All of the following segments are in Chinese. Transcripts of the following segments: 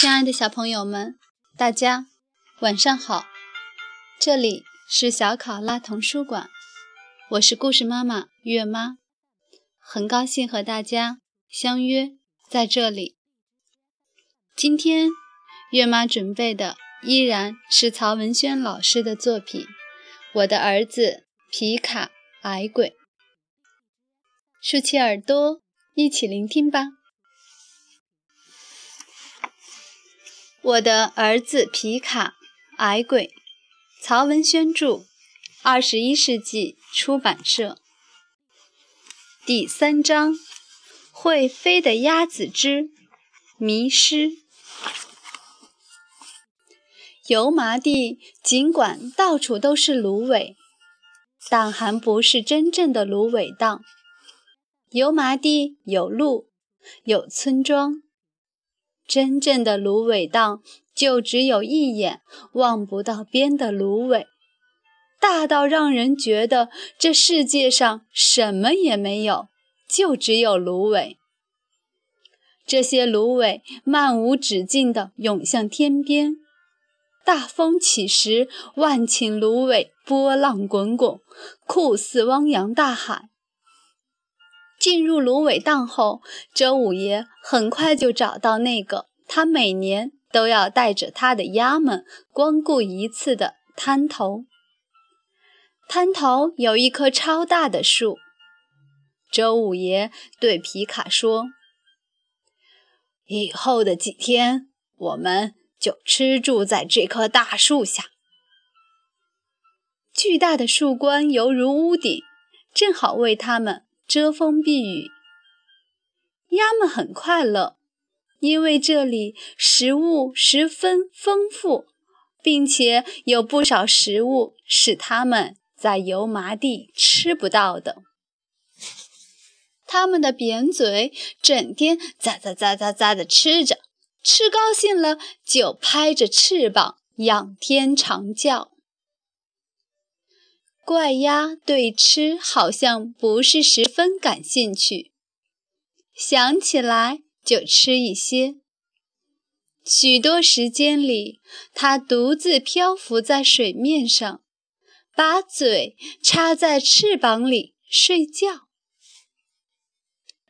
亲爱的小朋友们，大家晚上好！这里是小考拉童书馆，我是故事妈妈月妈，很高兴和大家相约在这里。今天月妈准备的依然是曹文轩老师的作品《我的儿子皮卡矮鬼》，竖起耳朵，一起聆听吧。我的儿子皮卡，矮鬼，曹文轩著，二十一世纪出版社。第三章：会飞的鸭子之迷失。油麻地尽管到处都是芦苇，但还不是真正的芦苇荡。油麻地有路，有村庄。真正的芦苇荡就只有一眼望不到边的芦苇，大到让人觉得这世界上什么也没有，就只有芦苇。这些芦苇漫无止境地涌向天边，大风起时，万顷芦苇波浪滚滚，酷似汪洋大海。进入芦苇荡后，周五爷很快就找到那个他每年都要带着他的鸭们光顾一次的滩头。滩头有一棵超大的树。周五爷对皮卡说：“以后的几天，我们就吃住在这棵大树下。巨大的树冠犹如屋顶，正好为他们。”遮风避雨，鸭们很快乐，因为这里食物十分丰富，并且有不少食物是它们在油麻地吃不到的。它们的扁嘴整天咂咂咂咂咂地吃着，吃高兴了就拍着翅膀仰天长叫。怪鸭对吃好像不是十分感兴趣，想起来就吃一些。许多时间里，它独自漂浮在水面上，把嘴插在翅膀里睡觉。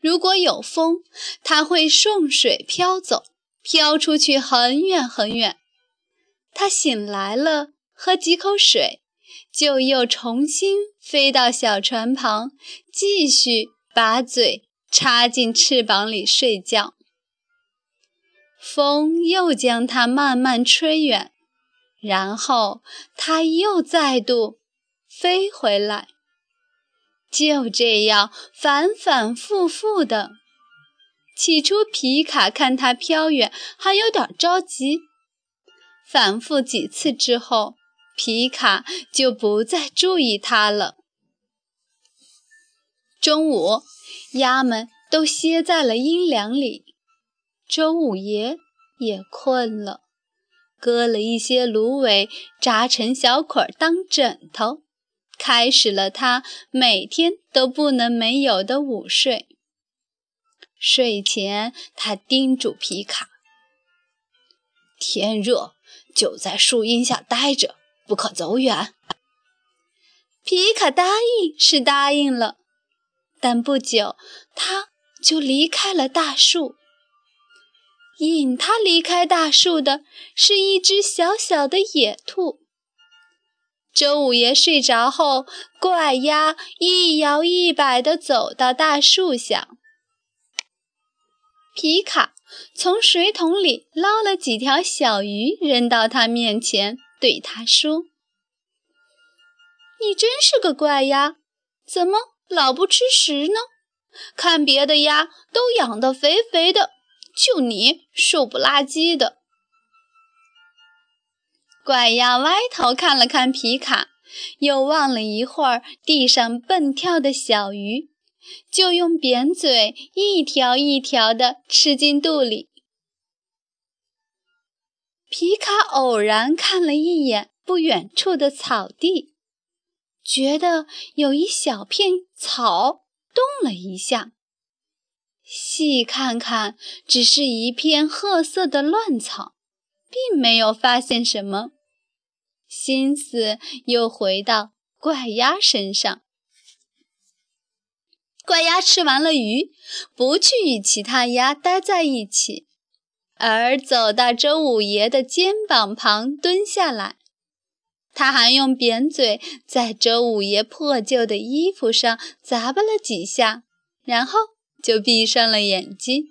如果有风，它会顺水飘走，飘出去很远很远。它醒来了，喝几口水。就又重新飞到小船旁，继续把嘴插进翅膀里睡觉。风又将它慢慢吹远，然后它又再度飞回来。就这样反反复复的。起初，皮卡看它飘远，还有点着急。反复几次之后，皮卡就不再注意它了。中午，鸭们都歇在了阴凉里，周五爷也困了，割了一些芦苇扎成小捆当枕头，开始了他每天都不能没有的午睡。睡前，他叮嘱皮卡：“天热，就在树荫下待着。”不可走远。皮卡答应是答应了，但不久他就离开了大树。引他离开大树的是一只小小的野兔。周五爷睡着后，怪鸭一摇一摆地走到大树下。皮卡从水桶里捞了几条小鱼，扔到他面前。对他说：“你真是个怪鸭，怎么老不吃食呢？看别的鸭都养得肥肥的，就你瘦不拉几的。”怪鸭歪头看了看皮卡，又望了一会儿地上蹦跳的小鱼，就用扁嘴一条一条地吃进肚里。皮卡偶然看了一眼不远处的草地，觉得有一小片草动了一下，细看看，只是一片褐色的乱草，并没有发现什么。心思又回到怪鸭身上。怪鸭吃完了鱼，不去与其他鸭待在一起，而走到周五爷的肩膀旁蹲下来。他还用扁嘴在周五爷破旧的衣服上砸吧了几下，然后就闭上了眼睛。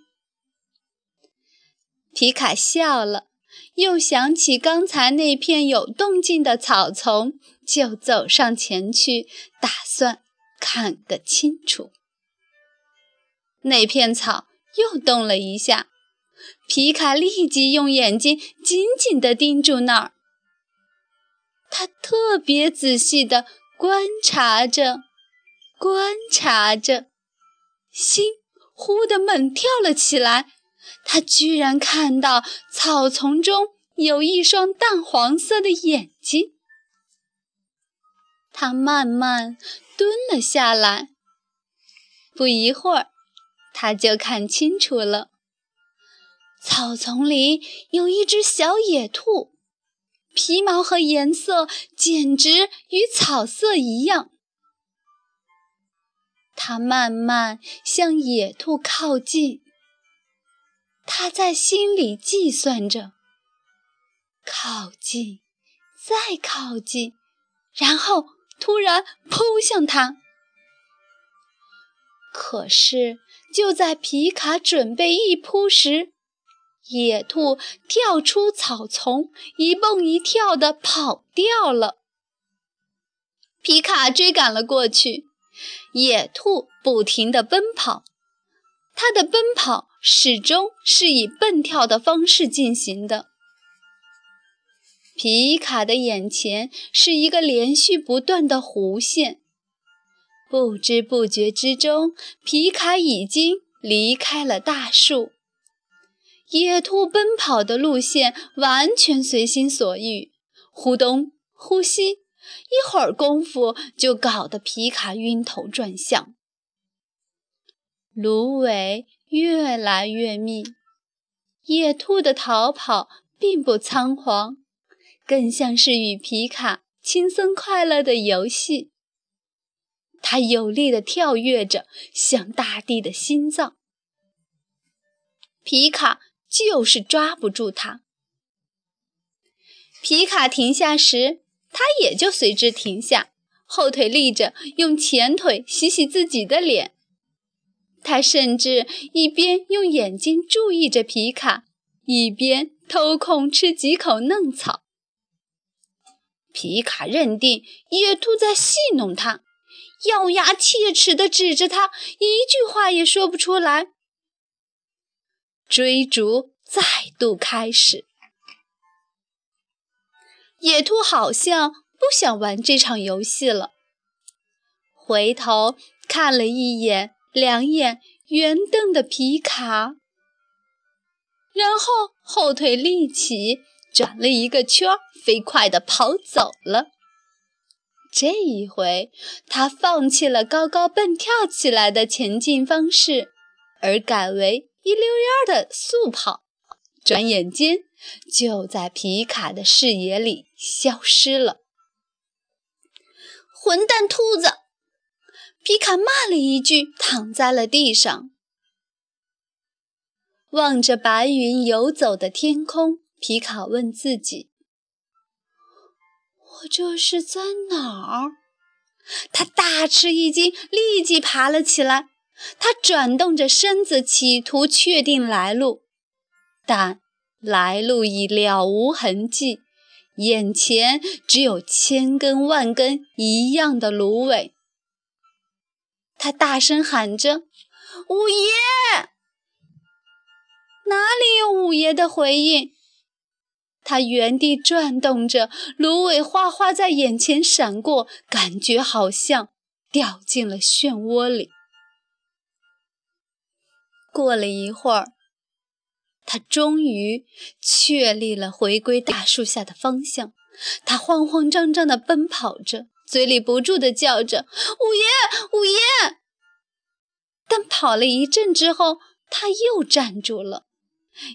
皮卡笑了，又想起刚才那片有动静的草丛，就走上前去，打算看个清楚。那片草又动了一下，皮卡立即用眼睛紧紧地盯住那儿。他特别仔细地观察着，观察着，心忽地猛跳了起来。他居然看到草丛中有一双淡黄色的眼睛。他慢慢蹲了下来，不一会儿，他就看清楚了，草丛里有一只小野兔。皮毛和颜色简直与草色一样。他慢慢向野兔靠近，他在心里计算着：靠近，再靠近，然后突然扑向它。可是就在皮卡准备一扑时，野兔跳出草丛，一蹦一跳地跑掉了。皮卡追赶了过去，野兔不停地奔跑，它的奔跑始终是以蹦跳的方式进行的。皮卡的眼前是一个连续不断的弧线，不知不觉之中，皮卡已经离开了大树。野兔奔跑的路线完全随心所欲，忽东忽西，一会儿功夫就搞得皮卡晕头转向。芦苇越来越密，野兔的逃跑并不仓皇，更像是与皮卡轻松快乐的游戏。它有力地跳跃着，像大地的心脏。皮卡。就是抓不住它。皮卡停下时，它也就随之停下，后腿立着，用前腿洗洗自己的脸。它甚至一边用眼睛注意着皮卡，一边偷空吃几口嫩草。皮卡认定野兔在戏弄他，咬牙切齿地指着他，一句话也说不出来。追逐再度开始，野兔好像不想玩这场游戏了，回头看了一眼两眼圆瞪的皮卡，然后后腿立起，转了一个圈，飞快地跑走了。这一回，他放弃了高高蹦跳起来的前进方式，而改为。一溜烟的速跑，转眼间就在皮卡的视野里消失了。混蛋兔子！皮卡骂了一句，躺在了地上，望着白云游走的天空。皮卡问自己：“我这是在哪儿？”他大吃一惊，立即爬了起来。他转动着身子，企图确定来路，但来路已了无痕迹，眼前只有千根万根一样的芦苇。他大声喊着：“五爷！”哪里有五爷的回应？他原地转动着，芦苇哗哗在眼前闪过，感觉好像掉进了漩涡里。过了一会儿，他终于确立了回归大树下的方向。他慌慌张张地奔跑着，嘴里不住地叫着：“五爷，五爷！”但跑了一阵之后，他又站住了。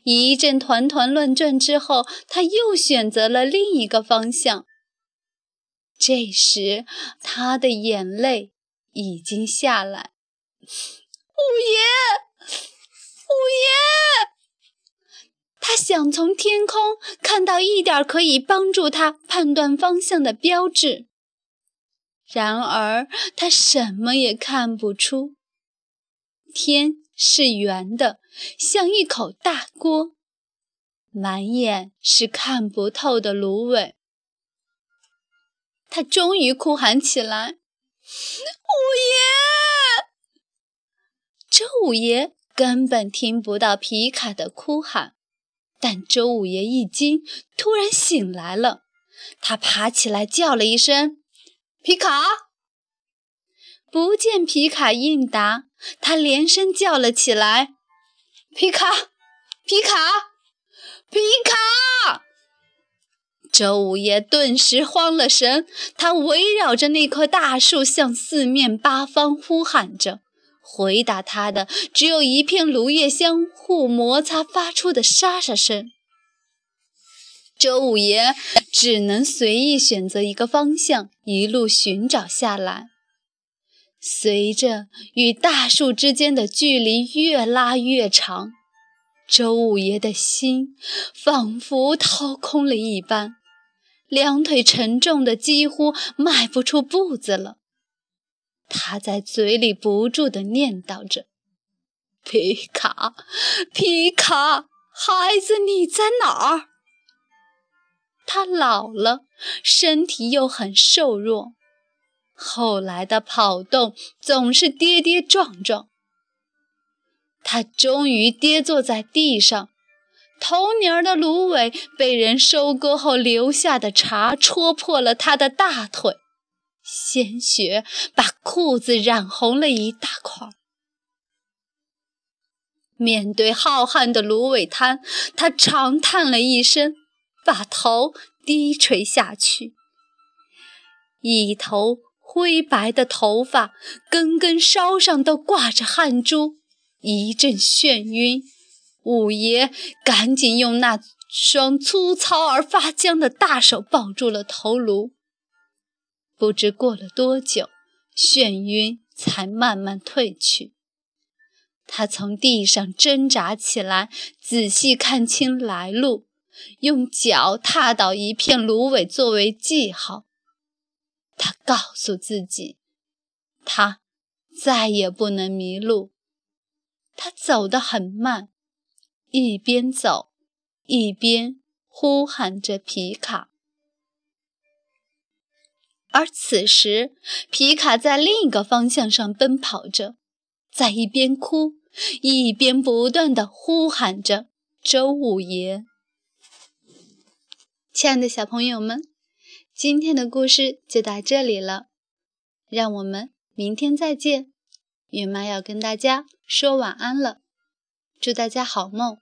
一阵团团乱转之后，他又选择了另一个方向。这时，他的眼泪已经下来。五爷，五爷！他想从天空看到一点可以帮助他判断方向的标志，然而他什么也看不出。天是圆的，像一口大锅，满眼是看不透的芦苇。他终于哭喊起来：“五爷！”周五爷根本听不到皮卡的哭喊，但周五爷一惊，突然醒来了。他爬起来叫了一声：“皮卡！”不见皮卡应答。他连声叫了起来：“皮卡，皮卡，皮卡！”周五爷顿时慌了神，他围绕着那棵大树向四面八方呼喊着。回答他的只有一片芦叶相互摩擦发出的沙沙声。周五爷只能随意选择一个方向，一路寻找下来。随着与大树之间的距离越拉越长，周五爷的心仿佛掏空了一般，两腿沉重的几乎迈不出步子了。他在嘴里不住地念叨着：“皮卡，皮卡，孩子，你在哪儿？”他老了，身体又很瘦弱。后来的跑动总是跌跌撞撞。他终于跌坐在地上，头年的芦苇被人收割后留下的茬戳破了他的大腿，鲜血把裤子染红了一大块。面对浩瀚的芦苇滩，他长叹了一声，把头低垂下去，一头。灰白的头发，根根梢上都挂着汗珠，一阵眩晕。五爷赶紧用那双粗糙而发僵的大手抱住了头颅。不知过了多久，眩晕才慢慢退去。他从地上挣扎起来，仔细看清来路，用脚踏倒一片芦苇作为记号。他告诉自己，他再也不能迷路。他走得很慢，一边走一边呼喊着皮卡。而此时，皮卡在另一个方向上奔跑着，在一边哭一边不断地呼喊着周五爷。亲爱的小朋友们。今天的故事就到这里了，让我们明天再见。月妈要跟大家说晚安了，祝大家好梦。